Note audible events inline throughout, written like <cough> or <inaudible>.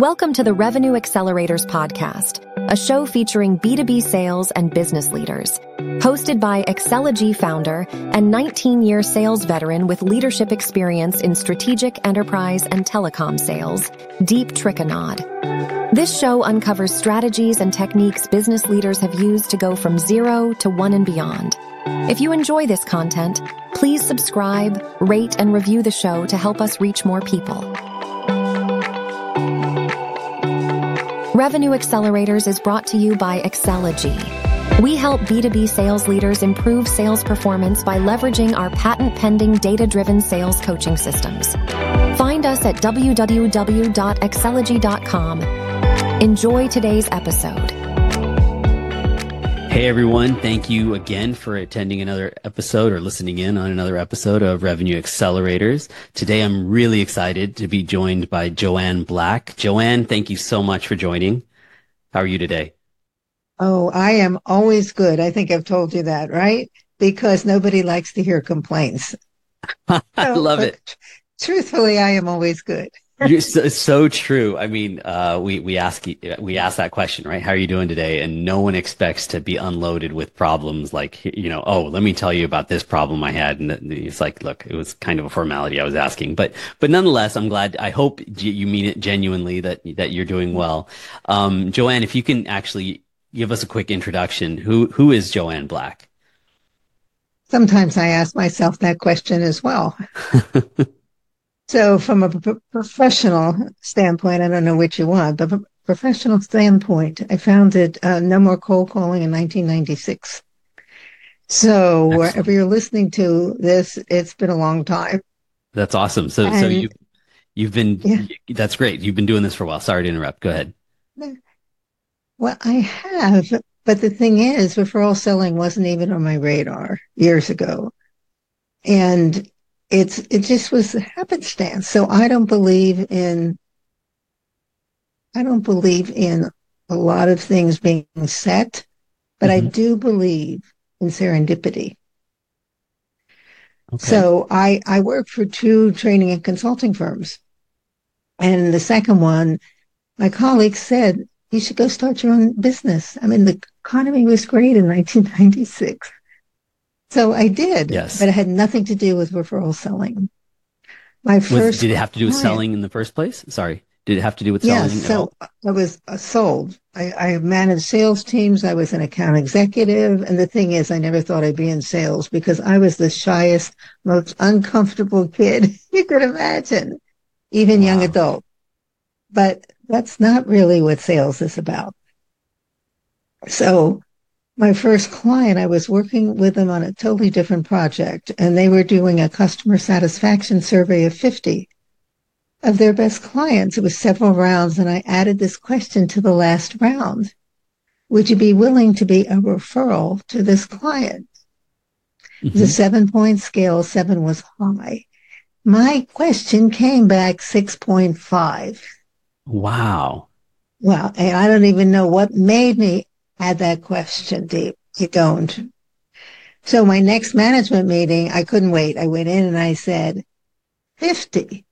Welcome to the Revenue Accelerators Podcast, a show featuring B2B sales and business leaders. Hosted by Excelogy founder and 19 year sales veteran with leadership experience in strategic enterprise and telecom sales, Deep Trichonod. This show uncovers strategies and techniques business leaders have used to go from zero to one and beyond. If you enjoy this content, please subscribe, rate, and review the show to help us reach more people. Revenue Accelerators is brought to you by Excelogy. We help B2B sales leaders improve sales performance by leveraging our patent pending data driven sales coaching systems. Find us at www.excelogy.com. Enjoy today's episode. Hey everyone, thank you again for attending another episode or listening in on another episode of Revenue Accelerators. Today I'm really excited to be joined by Joanne Black. Joanne, thank you so much for joining. How are you today? Oh, I am always good. I think I've told you that, right? Because nobody likes to hear complaints. <laughs> I love it. Truthfully, I am always good. You're so, so, true. I mean, uh, we we ask we ask that question, right? How are you doing today? And no one expects to be unloaded with problems like you know, oh, let me tell you about this problem I had, and it's like, look, it was kind of a formality I was asking, but but nonetheless, I'm glad. I hope you mean it genuinely that that you're doing well. Um, Joanne, if you can actually give us a quick introduction, who who is Joanne Black? Sometimes I ask myself that question as well. <laughs> So, from a professional standpoint, I don't know which you want, but from a professional standpoint, I founded uh, No More Cold Calling in 1996. So, Excellent. wherever you're listening to this, it's been a long time. That's awesome. So, and, so you you've been yeah. that's great. You've been doing this for a while. Sorry to interrupt. Go ahead. Well, I have, but the thing is, referral selling wasn't even on my radar years ago. And it's it just was a happenstance. So I don't believe in I don't believe in a lot of things being set, but mm-hmm. I do believe in serendipity. Okay. So I I work for two training and consulting firms. And the second one, my colleague said, you should go start your own business. I mean, the economy was great in 1996. So I did. Yes. But it had nothing to do with referral selling. My first. Was, did it have to do with client, selling in the first place? Sorry. Did it have to do with selling? Yes. So I was uh, sold. I, I managed sales teams. I was an account executive. And the thing is, I never thought I'd be in sales because I was the shyest, most uncomfortable kid <laughs> you could imagine, even wow. young adult. But that's not really what sales is about. So my first client, I was working with them on a totally different project, and they were doing a customer satisfaction survey of 50 of their best clients. It was several rounds, and I added this question to the last round. Would you be willing to be a referral to this client? Mm-hmm. The seven point scale, seven was high. My question came back 6.5. Wow. Well, and I don't even know what made me had that question deep. You don't. So my next management meeting, I couldn't wait. I went in and I said, 50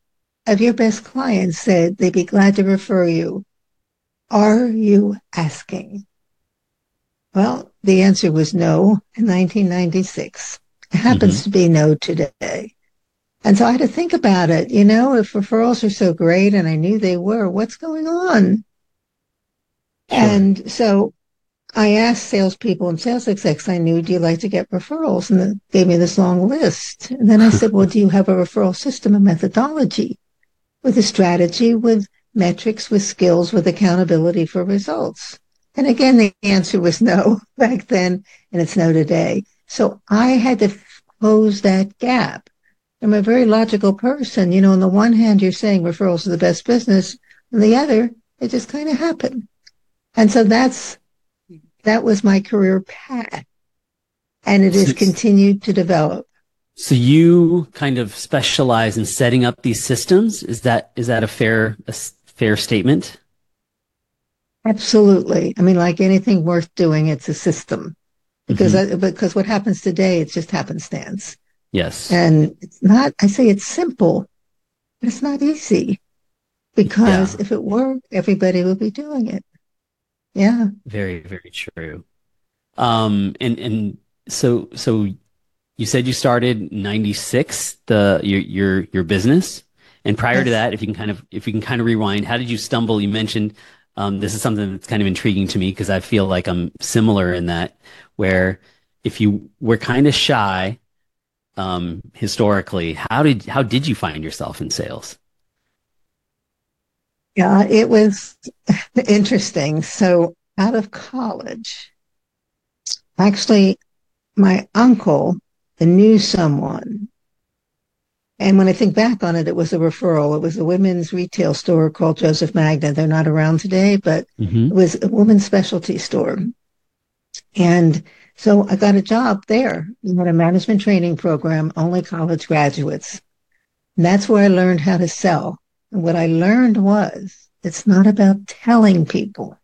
of your best clients said they'd be glad to refer you. Are you asking? Well, the answer was no in 1996. It happens mm-hmm. to be no today. And so I had to think about it. You know, if referrals are so great and I knew they were, what's going on? Sure. And so I asked salespeople and sales execs I knew, do you like to get referrals? And they gave me this long list. And then I said, well, do you have a referral system, a methodology with a strategy, with metrics, with skills, with accountability for results? And again, the answer was no <laughs> back then, and it's no today. So I had to close that gap. I'm a very logical person. You know, on the one hand, you're saying referrals are the best business. On the other, it just kind of happened. And so that's that was my career path. And it has continued to develop. So you kind of specialize in setting up these systems. Is that is that a fair a fair statement? Absolutely. I mean, like anything worth doing, it's a system. Because mm-hmm. I, because what happens today, it's just happenstance. Yes. And it's not. I say it's simple, but it's not easy because Yeah. if it were, everybody would be doing it. Yeah. Very, very true. Um, and and so so you said you started 96 the your your your business. And prior to that, if you can kind of if you can kind of rewind, how did you stumble? You mentioned um, this is something that's kind of intriguing to me because I feel like I'm similar in that where if you were kind of shy um, historically, how did how did you find yourself in sales? Yeah. It was interesting. So out of college, actually, my uncle knew someone. And when I think back on it, it was a referral. It was a women's retail store called Joseph Magnin. They're not around today, but Mm-hmm. it was a women's specialty store. And so I got a job there. We had a management training program, only college graduates. And that's where I learned how to sell. And what I learned was it's not about telling people.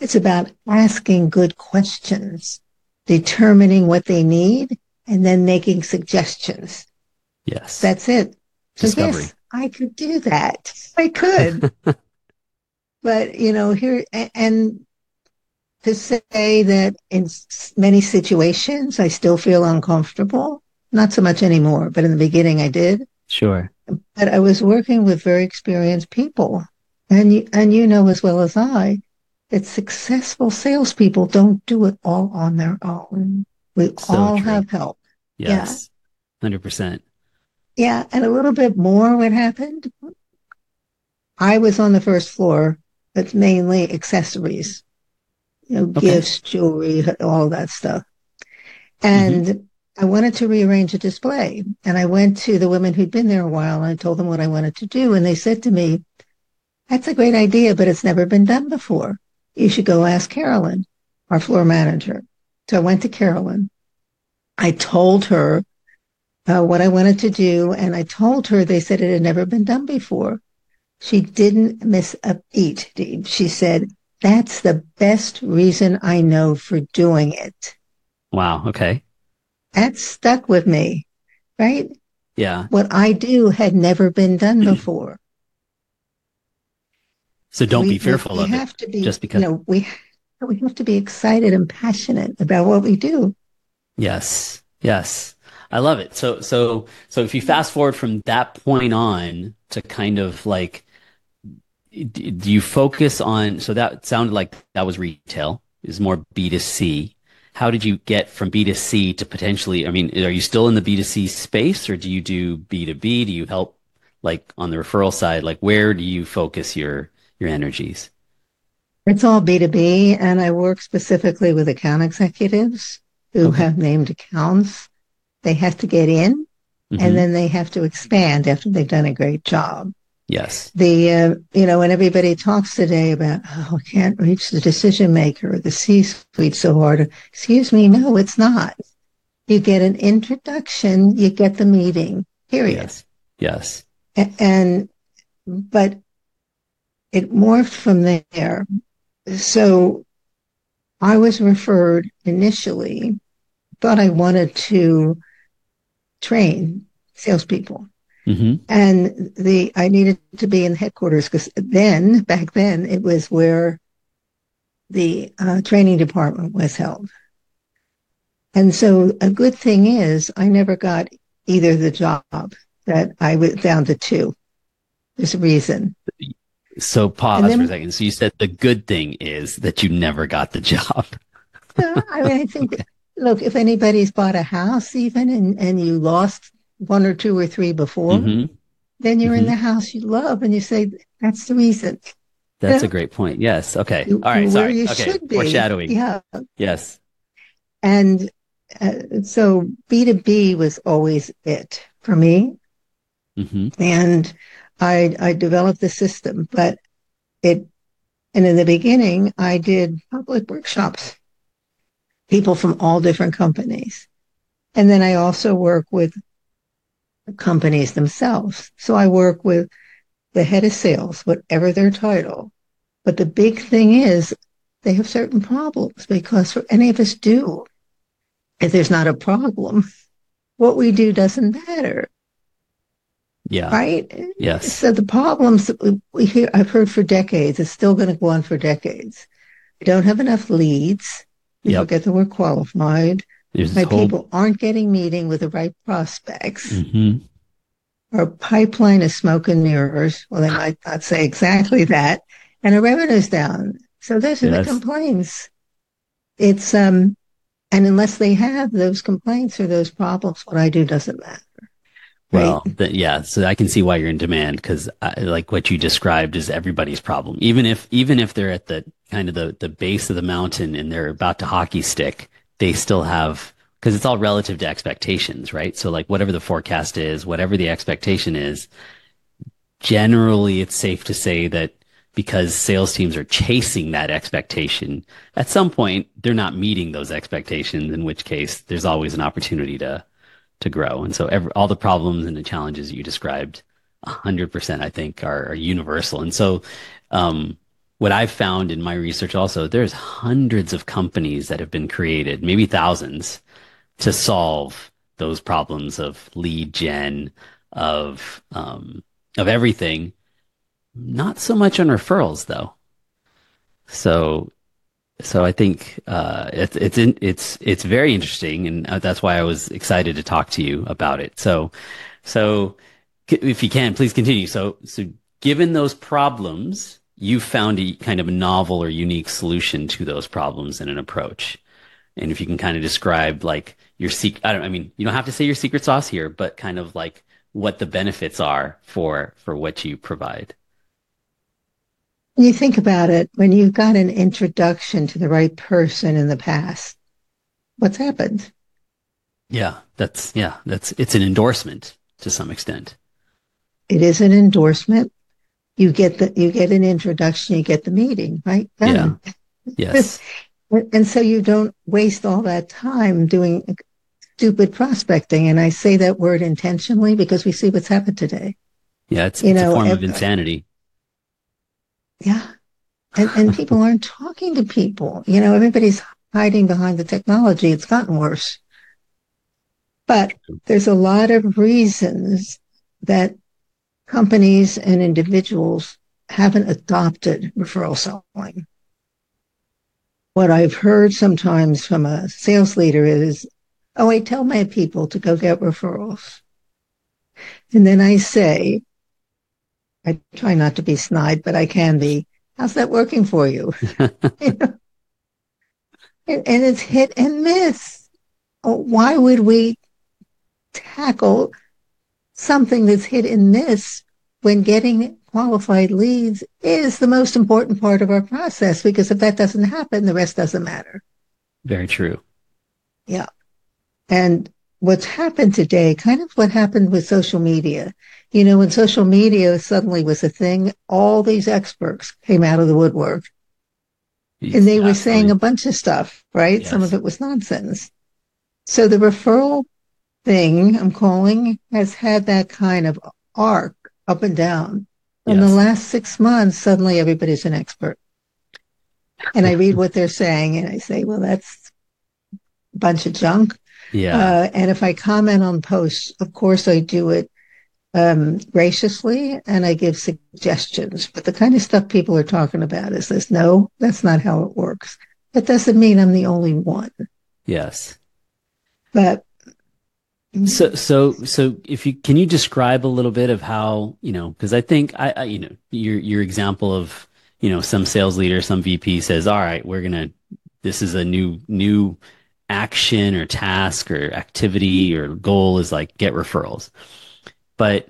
It's about asking good questions, determining what they need, and then making suggestions. Yes. That's it. So Discovery. yes, I could do that. I could. <laughs> but you know, here and to say that in many situations I still feel uncomfortable, not so much anymore, but in the beginning I did. Sure. But I was working with very experienced people. And you, and you know as well as I that successful salespeople don't do it all on their own. We So all true. have help. Yes. 100%. Yeah, and a little bit more what happened. I was on the first floor, but mainly accessories, you know, Okay. gifts, jewelry, all that stuff. And mm-hmm. I wanted to rearrange a display. And I went to the women who'd been there a while and I told them what I wanted to do. And they said to me, That's a great idea, but it's never been done before. You should go ask Carolyn, our floor manager. So I went to Carolyn. I told her uh, what I wanted to do, and I told her they said it had never been done before. She didn't miss a beat. She said, That's the best reason I know for doing it. Wow. Okay. That stuck with me, right? Yeah. What I do had never been done mm-hmm. before. So don't We- be fearful we, of we it. have to be, just because- you know, we, we have to be excited and passionate about what we do. Yes. Yes. I love it. So, so, so if you fast forward from that point on to kind of like, do you focus on, so that sounded like that was retail is more B2C. How did you get from B2C to potentially, I mean, are you still in the B2C space or do you do B2B? Do you help like on the referral side? Like where do you focus your, your energies? It's all B2B, and I work specifically with account executives who Okay. have named accounts. They have to get in Mhm. and then they have to expand after they've done a great job. Yes. The, uh, you know, when everybody talks today about, oh, I can't reach the decision maker or the C suite so hard. Excuse me. No, it's not. You get an introduction, you get the meeting, period. Yes. Yes. A- And, but it morphed from there. So I was referred initially, thought I wanted to train salespeople. Hmm And the, I needed to be in headquarters because then, back then, it was where the uh, training department was held. And so a good thing is I never got either the job that I went down to two. There's a reason. So pause then- for a second. So you said the good thing is that you never got the <laughs> job. I mean, I think, look, if anybody's bought a house even and, and you lost one or two or three before, Mhm. then you're in Mhm. the house you love and you say, that's the reason. That's a <laughs> great point. Yes. Okay. All right. you're Sorry. You okay. should be. Foreshadowing. Yeah. Yes. And uh, so B2B was always it for me. hmm And I, I developed the system, but it, and in the beginning, I did public workshops, people from all different companies. And then I also work with companies themselves. So I work with the head of sales, whatever their title. But the big thing is they have certain problems because for any of us do, if there's not a problem, what we do doesn't matter. Yeah. Right? Yes. So the problems that we, we hear, I've heard for decades, it's still going to go on for decades. We don't have enough leads. We Yep. forget that we're qualified. There's My whole. people aren't getting meeting with the right prospects. Mhm. Our pipeline is smoke and mirrors. Well, they might not say exactly that. And our revenue's down. So those are Yes. the complaints. It's, um, and unless they have those complaints or those problems, what I do doesn't matter. Well, th- yeah. So I can see why you're in demand because, like what you described, is everybody's problem. Even if, even if they're at the kind of the the base of the mountain and they're about to hockey stick, they still have because it's all relative to expectations, right? So, like whatever the forecast is, whatever the expectation is, generally, it's safe to say that because sales teams are chasing that expectation, at some point they're not meeting those expectations. In which case, there's always an opportunity to to grow. And so every, all the problems and the challenges you described, hundred percent, I think are, are universal. And so, um, what I've found in my research also, there's hundreds of companies that have been created, maybe thousands, to solve those problems of lead gen, of, um, of everything. Not so much on referrals though. So so I think uh, it's it's in, it's it's very interesting, and uh, that's why I was excited to talk to you about it. So, so if you can, please continue. So, so given those problems, you found a kind of a novel or unique solution to those problems and an approach. And if you can kind of describe like your secret, I don't, I mean, you don't have to say your secret sauce here, but kind of like what the benefits are for for what you provide. When you think about it, when you've got an introduction to the right person in the past, what's happened? Yeah, that's yeah, that's it's an endorsement to some extent. It is an endorsement. You get the you get an introduction, you get the meeting, right? Done. Yes. <laughs> And so you don't waste all that time doing stupid prospecting. And I say that word intentionally because we see what's happened today. Yeah, it's, You it's know, a form of insanity. Yeah. And, and people aren't talking to people. You know, everybody's hiding behind the technology. It's gotten worse. But there's a lot of reasons that companies and individuals haven't adopted referral selling. What I've heard sometimes from a sales leader is, oh, I tell my people to go get referrals. And then I say, I try not to be snide, but I can be. How's that working for you? You <laughs> know? and, and it's hit and miss. Oh, Why would we tackle something that's hit and miss when getting qualified leads is the most important part of our process? Because if that doesn't happen, the rest doesn't matter. Very true. Yeah. And what's happened today, kind of what happened with social media. You know, when social media suddenly was a thing, all these experts came out of the woodwork and they were saying a bunch of stuff, right? Some of it was nonsense. So the referral thing I'm calling has had that kind of arc up and down. In the last six months, suddenly everybody's an expert. And I read what they're saying and I say, well, that's a bunch of junk. yeah, Uh, and if I comment on posts, of course I do it um, graciously and I give suggestions. But the kind of stuff people are talking about is this no, that's not how it works. That doesn't mean I'm the only one. yes. But So, so, so, if you can you describe a little bit of how you know? Because I think I, I, you know, your your example of you know some sales leader, some VP says, "All right, we're gonna. This is a new new action or task or activity or goal is like get referrals." But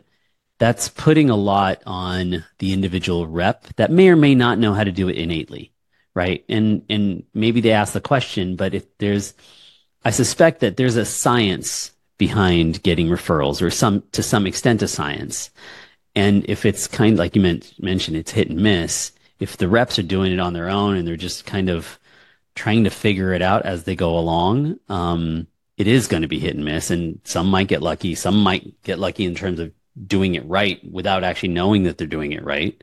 that's putting a lot on the individual rep that may or may not know how to do it innately, right? And and maybe they ask the question, but if there's, I suspect that there's a science behind getting referrals, or some to some extent a science. And if it's kind of like you meant, mentioned, it's hit and miss. If the reps are doing it on their own and they're just kind of trying to figure it out as they go along, um, it is going to be hit and miss. And some might get lucky. Some might get lucky in terms of doing it right without actually knowing that they're doing it right.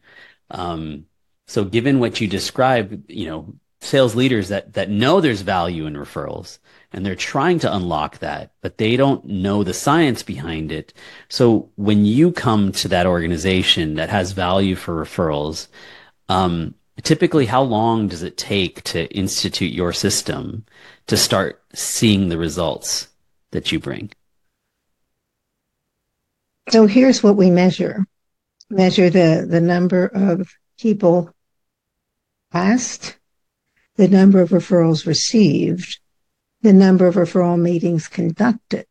Um, so given what you described, you know, sales leaders that that know there's value in referrals and they're trying to unlock that, but they don't know the science behind it. So when you come to that organization that has value for referrals, um, typically how long does it take to institute your system to start seeing the results that you bring? So here's what we measure. Measure the, the number of people asked, the number of referrals received, the number of referral meetings conducted.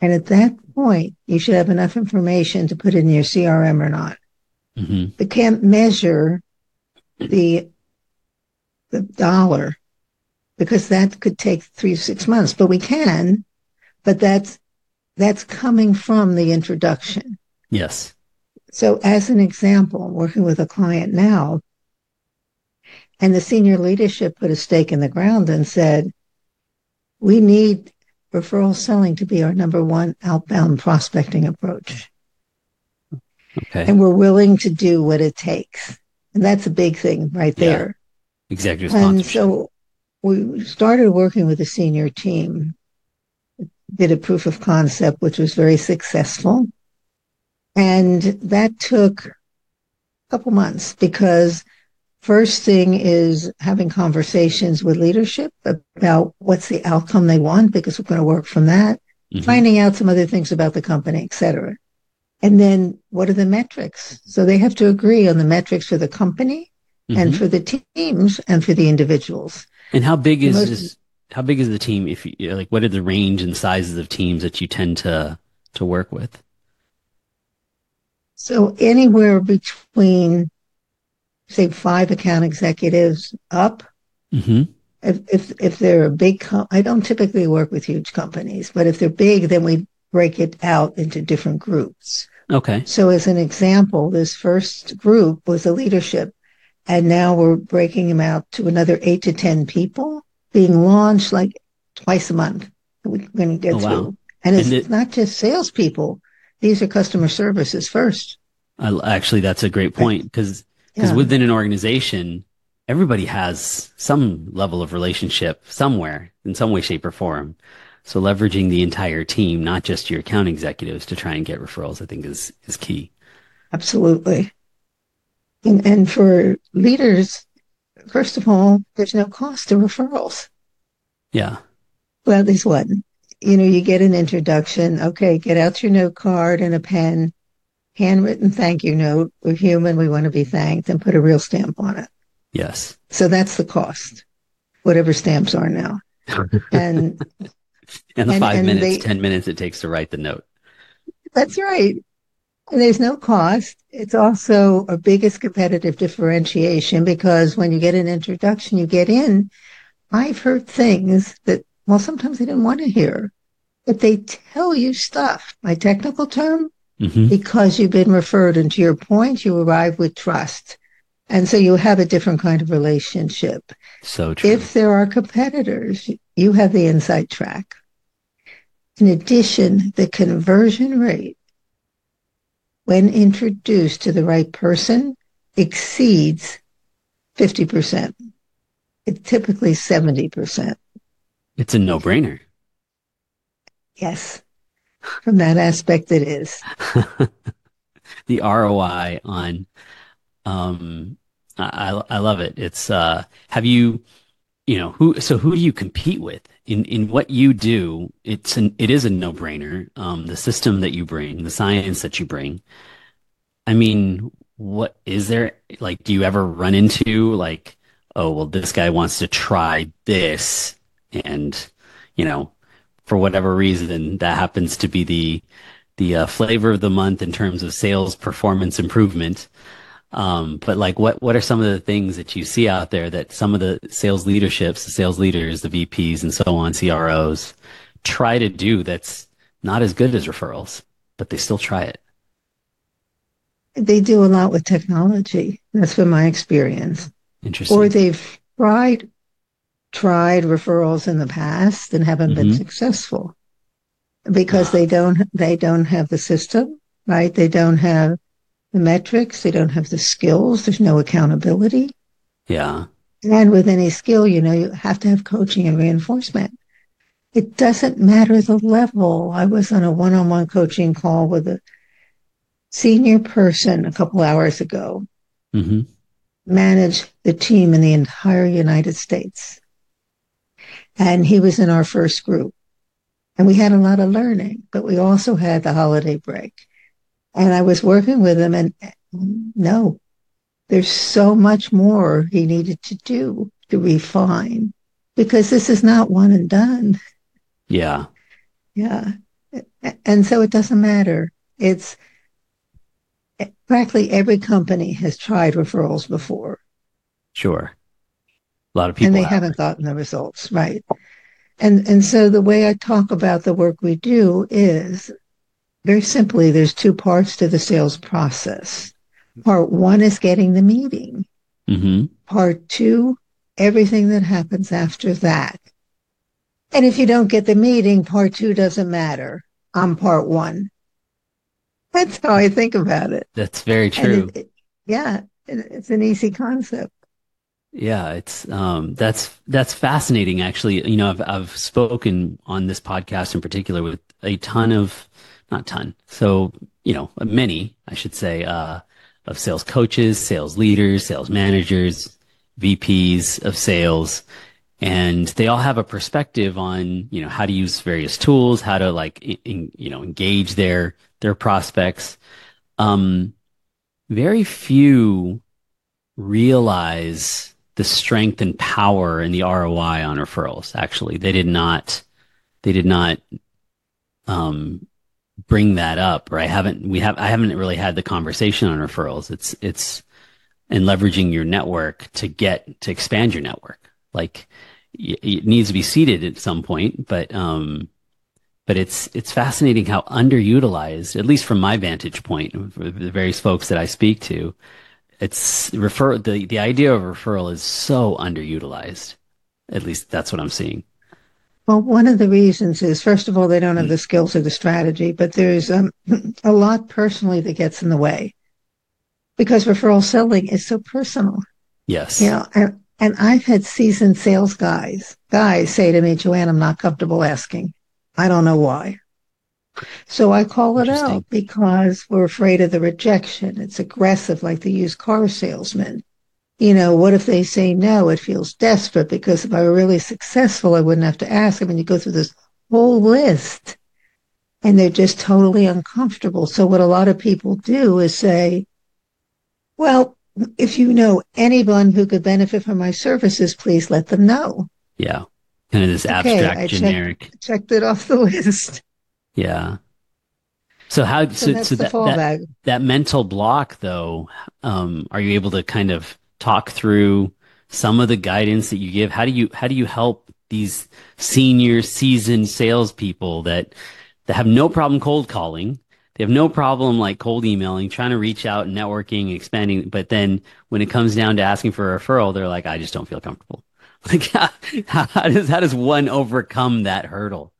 And at that point, you should have enough information to put in your CRM or not. Mm-hmm. We can't measure the the dollar because that could take three to six months, but we can, but that's that's coming from the introduction. Yes. So as an example, I'm working with a client now, and the senior leadership put a stake in the ground and said, we need referral selling to be our number one outbound prospecting approach. Okay. And we're willing to do what it takes. And that's a big thing right there. Yeah. Executive And so we started working with a senior team, did a proof of concept, which was very successful. And that took a couple months because first thing is having conversations with leadership about what's the outcome they want because we're going to work from that, mm-hmm. finding out some other things about the company, et cetera. And then what are the metrics? So they have to agree on the metrics for the company mm-hmm. and for the teams and for the individuals. And how big is Most, this, how big is the team? If you like, what are the range and sizes of teams that you tend to, to work with? So anywhere between say five account executives up. Mm-hmm. If, if, if they're a big, com- I don't typically work with huge companies, but if they're big, then we break it out into different groups. Okay. So as an example, this first group was a leadership and now we're breaking them out to another eight to 10 people being launched like twice a month. We're going to get oh, through. Wow. And it's and it, not just salespeople. These are customer services first. actually, that's a great point because because yeah. within an organization, everybody has some level of relationship somewhere in some way, shape, or form. So leveraging the entire team, not just your account executives to try and get referrals, I think is, is key. Absolutely. And, and for leaders, first of all, there's no cost to referrals. Yeah. Well, there's one. You know, you get an introduction. Okay, get out your note card and a pen handwritten thank you note. We're human. We want to be thanked and put a real stamp on it. Yes. So that's the cost, whatever stamps are now. <laughs> And, and the and, five and minutes, they, 10 minutes it takes to write the note. That's right. And there's no cost. It's also our biggest competitive differentiation because when you get an introduction, you get in. I've heard things that, well, sometimes they didn't want to hear, but they tell you stuff. My technical term, mm-hmm. because you've been referred. And to your point, you arrive with trust. And so you have a different kind of relationship. So true. If there are competitors, you have the inside track. In addition, the conversion rate when introduced to the right person exceeds 50%. It's typically 70%. It's a no brainer. Yes. From that aspect, it is. <laughs> the ROI on, um, I, I love it. It's, uh, have you, you know, who, so who do you compete with in, in what you do? It's an, it is a no brainer. Um, the system that you bring, the science that you bring. I mean, what is there like, do you ever run into like, oh, well, this guy wants to try this and, you know, for whatever reason, that happens to be the the uh, flavor of the month in terms of sales performance improvement. Um, but like, what what are some of the things that you see out there that some of the sales leaderships, the sales leaders, the VPs, and so on, CROs, try to do that's not as good as referrals, but they still try it. They do a lot with technology. That's been my experience. Interesting. Or they've tried tried referrals in the past and haven't mm-hmm. been successful because they <sighs> don't they don't have the system right they don't have the metrics they don't have the skills there's no accountability yeah And with any skill, you know, you have to have coaching and reinforcement. It doesn't matter the level. I was on a one on one coaching call with a senior person a couple hours ago, mm-hmm. managed the team in the entire United States. And he was in our first group. And we had a lot of learning, but we also had the holiday break. And I was working with him and no, there's so much more he needed to do to refine because this is not one and done. Yeah. Yeah. And so it doesn't matter. It's eh, practically every company has tried referrals before. Sure. Lot of people and they have. not gotten the results, right? And and so the way I talk about the work we do is very simply there's two parts to the sales process. Part one is getting the meeting. Mm-hmm. Part two, everything that happens after that. And if you don't get the meeting, part two doesn't matter. I'm part one. That's how I think about it. That's very true. It, it, yeah, it, it's an easy concept. Yeah, it's um, that's that's fascinating. Actually, you know, I've I've spoken on this podcast in particular with a ton of, not ton, so you know, many, I should say, uh, of sales coaches, sales leaders, sales managers, VPs of sales, and they all have a perspective on you know how to use various tools, how to like in, you know engage their their prospects. Um, very few realize the strength and power and the ROI on referrals. Actually, they did not. They did not um, bring that up, or I haven't. We have. I haven't really had the conversation on referrals. It's it's and leveraging your network to get to expand your network. Like it needs to be seeded at some point, but um, but it's it's fascinating how underutilized, at least from my vantage point, the various folks that I speak to, it's refer the the idea of referral is so underutilized. At least that's what I'm seeing. Well, one of the reasons is first of all they don't have the skills or the strategy, but there's um, <clears throat> a lot personally that gets in the way because referral selling is so personal. Yes. You know, and, and I've had seasoned sales guys guys say to me, Joanne, I'm not comfortable asking. I don't know why. So I call it out because we're afraid of the rejection. It's aggressive, like the used car salesman. You know, what if they say no? It feels desperate because if I were really successful, I wouldn't have to ask I mean, you go through this whole list and they're just totally uncomfortable. So what a lot of people do is say, well, if you know anyone who could benefit from my services, please let them know. Yeah kind of this abstract okay, generic checked, checked, it off the <laughs> list yeah so how so, so, so that, that, that, mental block though um, are you able to kind of talk through some of the guidance that you give? How do you how do you help these senior seasoned salespeople that that have no problem cold calling they have no problem like cold emailing trying to reach out and networking expanding but then when it comes down to asking for a referral they're like i just don't feel comfortable. <laughs> Like how, how does how does one overcome that hurdle?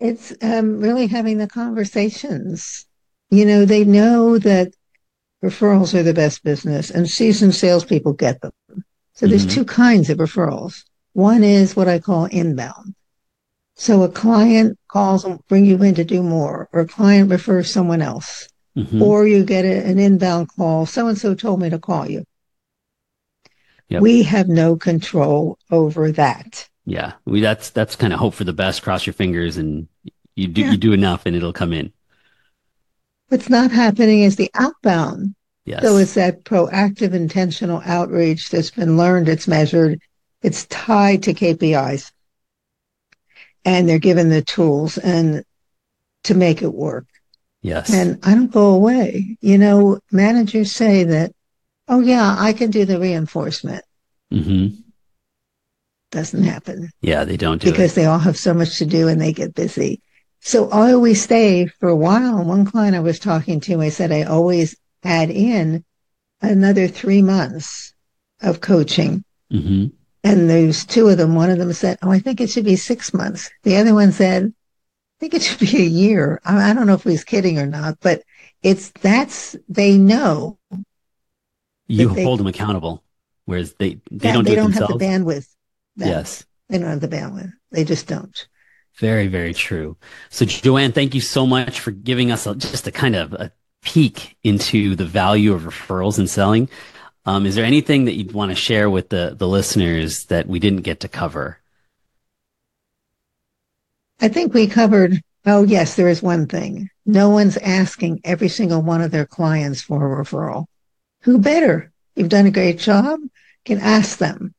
It's um, really having the conversations. You know, they know that referrals are the best business, and seasoned salespeople get them. So there's mm-hmm. two kinds of referrals. One is what I call inbound. So a client calls and bring you in to do more, or a client refers someone else, mm-hmm. or you get a, an inbound call. So and so told me to call you. Yep. We have no control over that. Yeah, we that's that's kind of hope for the best. Cross your fingers, and you do yeah. you do enough, and it'll come in. What's not happening is the outbound. Yes. So it's that proactive, intentional outreach that's been learned. It's measured. It's tied to KPIs, and they're given the tools and to make it work. Yes. And I don't go away. You know, managers say that Oh yeah, I can do the reinforcement. Mm-hmm. Doesn't happen. Yeah, they don't do because it. they all have so much to do and they get busy. So I always stay for a while. One client I was talking to, I said I always add in another three months of coaching. Mm-hmm. And there's two of them. One of them said, "Oh, I think it should be six months." The other one said, "I think it should be a year." I don't know if he's kidding or not, but it's that's they know you they, hold them accountable. whereas they they don't do they it don't themselves. have the bandwidth. That- yes. They don't have the bandwidth. They just don't. Very, very true. So, Joanne, thank you so much for giving us a, just a kind of a peek into the value of referrals and selling. Um, is there anything that you'd want to share with the, the listeners that we didn't get to cover? I think we covered. Oh, yes, there is one thing. No one's asking every single one of their clients for a referral. Who better? You've done a great job. Can ask them,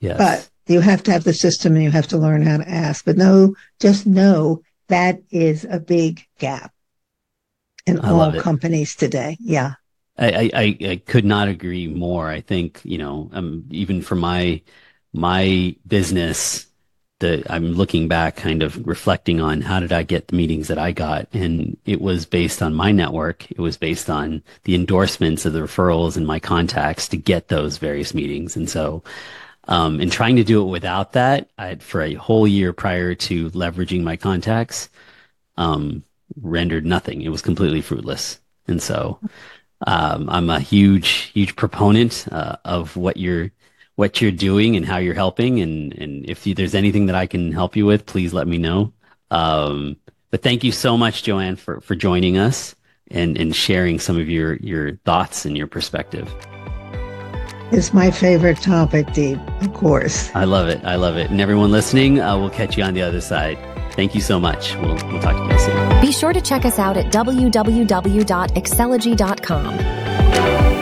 Yes. but you have to have the system and you have to learn how to ask. But no, just know that is a big gap in I all companies today. Yeah. I, I, I- I could not agree more. I think, you know, um, even for my, my business, the, I'm looking back, kind of reflecting on how did I get the meetings that I got? And it was based on my network. It was based on the endorsements of the referrals and my contacts to get those various meetings. And so, um, and trying to do it without that, I, for a whole year prior to leveraging my contacts, um, rendered nothing. It was completely fruitless. And so, um, I'm a huge, huge proponent uh, of what you're what you're doing and how you're helping. And and if you, there's anything that I can help you with, please let me know. Um, but thank you so much, Joanne, for for joining us and and sharing some of your your thoughts and your perspective. It's my favorite topic, Deep, of course. I love it. I love it. And everyone listening, uh, we'll catch you on the other side. Thank you so much. We'll we'll talk to you guys soon. Be sure to check us out at www.excelogy.com.